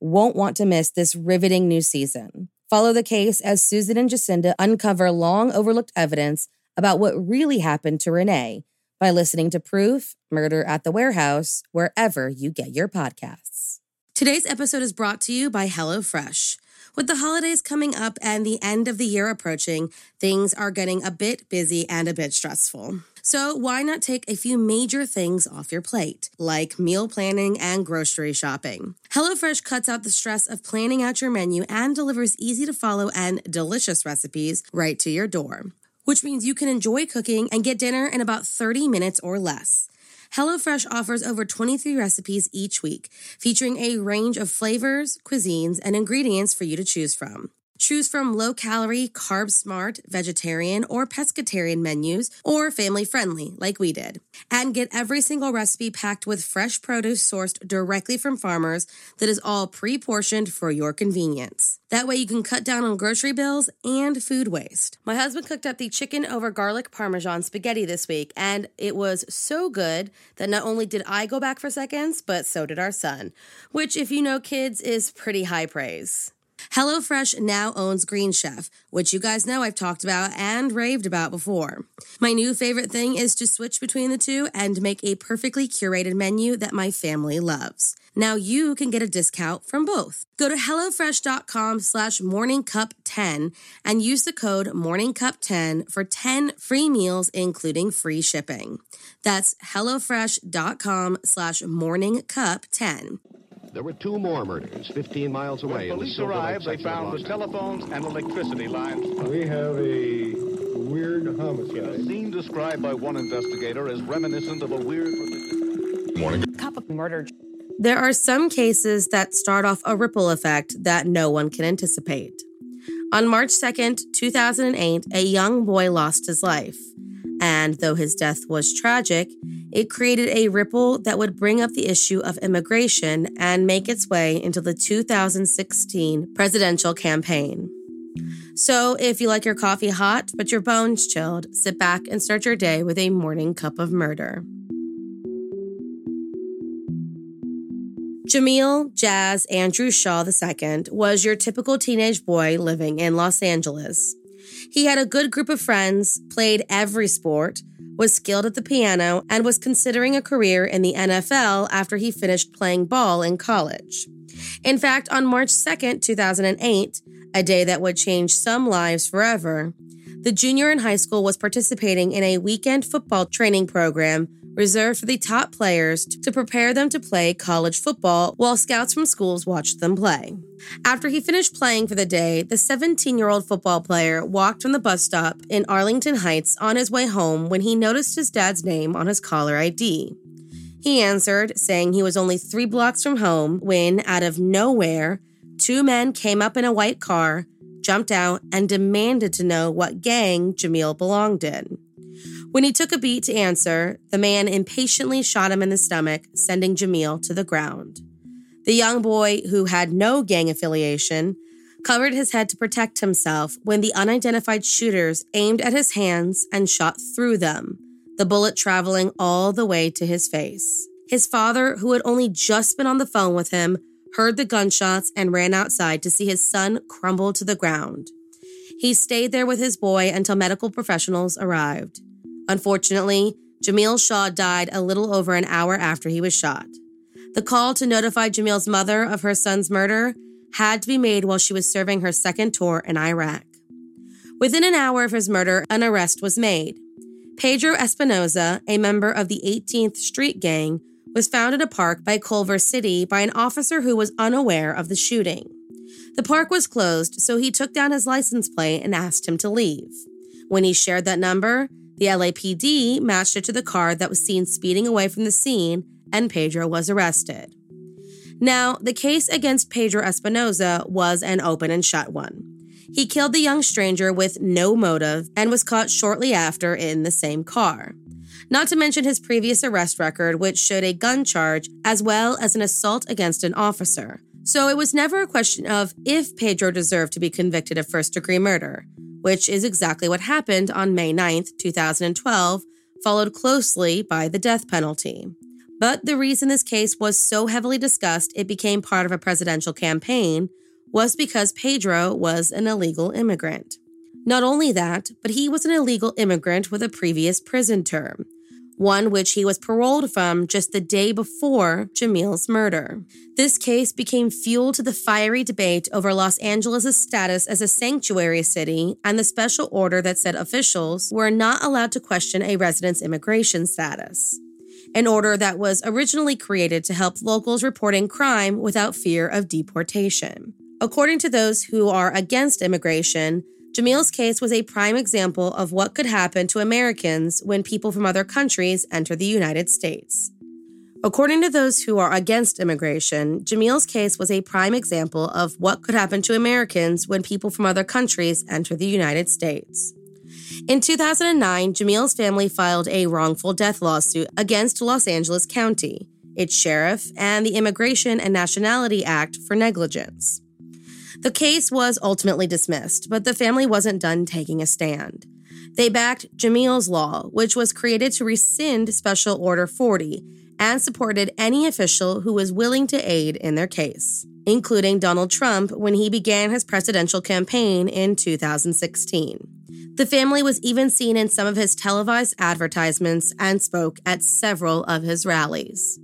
won't want to miss this riveting new season. Follow the case as Susan and Jacinda uncover long overlooked evidence about what really happened to Renee by listening to Proof Murder at the Warehouse wherever you get your podcasts. Today's episode is brought to you by HelloFresh. With the holidays coming up and the end of the year approaching, things are getting a bit busy and a bit stressful. So, why not take a few major things off your plate, like meal planning and grocery shopping? HelloFresh cuts out the stress of planning out your menu and delivers easy to follow and delicious recipes right to your door, which means you can enjoy cooking and get dinner in about 30 minutes or less. HelloFresh offers over 23 recipes each week, featuring a range of flavors, cuisines, and ingredients for you to choose from. Choose from low calorie, carb smart, vegetarian, or pescatarian menus, or family friendly, like we did. And get every single recipe packed with fresh produce sourced directly from farmers that is all pre portioned for your convenience. That way you can cut down on grocery bills and food waste. My husband cooked up the chicken over garlic parmesan spaghetti this week, and it was so good that not only did I go back for seconds, but so did our son, which, if you know kids, is pretty high praise. HelloFresh now owns Green Chef, which you guys know I've talked about and raved about before. My new favorite thing is to switch between the two and make a perfectly curated menu that my family loves. Now you can get a discount from both. Go to HelloFresh.com slash morningcup10 and use the code morningcup10 for 10 free meals, including free shipping. That's HelloFresh.com slash morningcup10. There were two more murders 15 miles away. When police arrived, they found the telephones and electricity lines. We have a weird homicide. A scene described by one investigator as reminiscent of a weird. Morning. Cup of murder. There are some cases that start off a ripple effect that no one can anticipate. On March 2nd, 2008, a young boy lost his life. And though his death was tragic, it created a ripple that would bring up the issue of immigration and make its way into the 2016 presidential campaign. So, if you like your coffee hot but your bones chilled, sit back and start your day with a morning cup of murder. Jamiel Jazz Andrew Shaw II was your typical teenage boy living in Los Angeles. He had a good group of friends, played every sport, was skilled at the piano, and was considering a career in the NFL after he finished playing ball in college. In fact, on March 2nd, 2008, a day that would change some lives forever, the junior in high school was participating in a weekend football training program reserved for the top players to prepare them to play college football while scouts from schools watched them play. After he finished playing for the day, the 17 year old football player walked from the bus stop in Arlington Heights on his way home when he noticed his dad's name on his caller ID. He answered, saying he was only three blocks from home when, out of nowhere, two men came up in a white car, jumped out, and demanded to know what gang Jamiel belonged in. When he took a beat to answer, the man impatiently shot him in the stomach, sending Jamiel to the ground. The young boy, who had no gang affiliation, covered his head to protect himself when the unidentified shooters aimed at his hands and shot through them, the bullet traveling all the way to his face. His father, who had only just been on the phone with him, heard the gunshots and ran outside to see his son crumble to the ground. He stayed there with his boy until medical professionals arrived. Unfortunately, Jamiel Shaw died a little over an hour after he was shot. The call to notify Jamiel's mother of her son's murder had to be made while she was serving her second tour in Iraq. Within an hour of his murder, an arrest was made. Pedro Espinoza, a member of the 18th Street Gang, was found at a park by Culver City by an officer who was unaware of the shooting. The park was closed, so he took down his license plate and asked him to leave. When he shared that number, the LAPD matched it to the car that was seen speeding away from the scene, and Pedro was arrested. Now, the case against Pedro Espinoza was an open and shut one. He killed the young stranger with no motive and was caught shortly after in the same car. Not to mention his previous arrest record, which showed a gun charge as well as an assault against an officer. So it was never a question of if Pedro deserved to be convicted of first degree murder which is exactly what happened on May 9th, 2012, followed closely by the death penalty. But the reason this case was so heavily discussed it became part of a presidential campaign was because Pedro was an illegal immigrant. Not only that, but he was an illegal immigrant with a previous prison term, one which he was paroled from just the day before Jamiel's murder. This case became fuel to the fiery debate over Los Angeles' status as a sanctuary city and the special order that said officials were not allowed to question a resident's immigration status. An order that was originally created to help locals reporting crime without fear of deportation. According to those who are against immigration, Jamiel's case was a prime example of what could happen to Americans when people from other countries enter the United States. According to those who are against immigration, Jamiel's case was a prime example of what could happen to Americans when people from other countries enter the United States. In 2009, Jamiel's family filed a wrongful death lawsuit against Los Angeles County, its sheriff, and the Immigration and Nationality Act for negligence. The case was ultimately dismissed, but the family wasn't done taking a stand. They backed Jamiel's Law, which was created to rescind Special Order 40 and supported any official who was willing to aid in their case, including Donald Trump when he began his presidential campaign in 2016. The family was even seen in some of his televised advertisements and spoke at several of his rallies.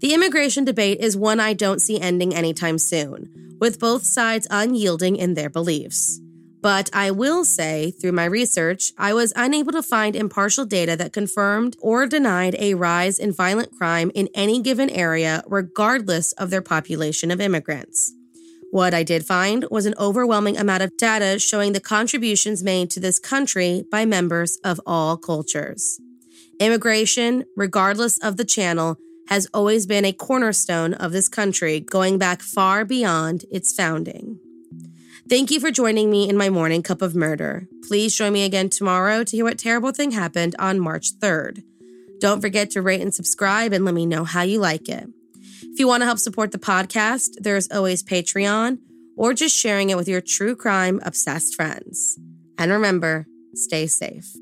The immigration debate is one I don't see ending anytime soon with both sides unyielding in their beliefs. But I will say, through my research, I was unable to find impartial data that confirmed or denied a rise in violent crime in any given area, regardless of their population of immigrants. What I did find was an overwhelming amount of data showing the contributions made to this country by members of all cultures. Immigration, regardless of the channel, has always been a cornerstone of this country, going back far beyond its founding. Thank you for joining me in my morning cup of murder. Please join me again tomorrow to hear what terrible thing happened on March 3rd. Don't forget to rate and subscribe and let me know how you like it. If you want to help support the podcast, there's always Patreon or just sharing it with your true crime obsessed friends. And remember, stay safe.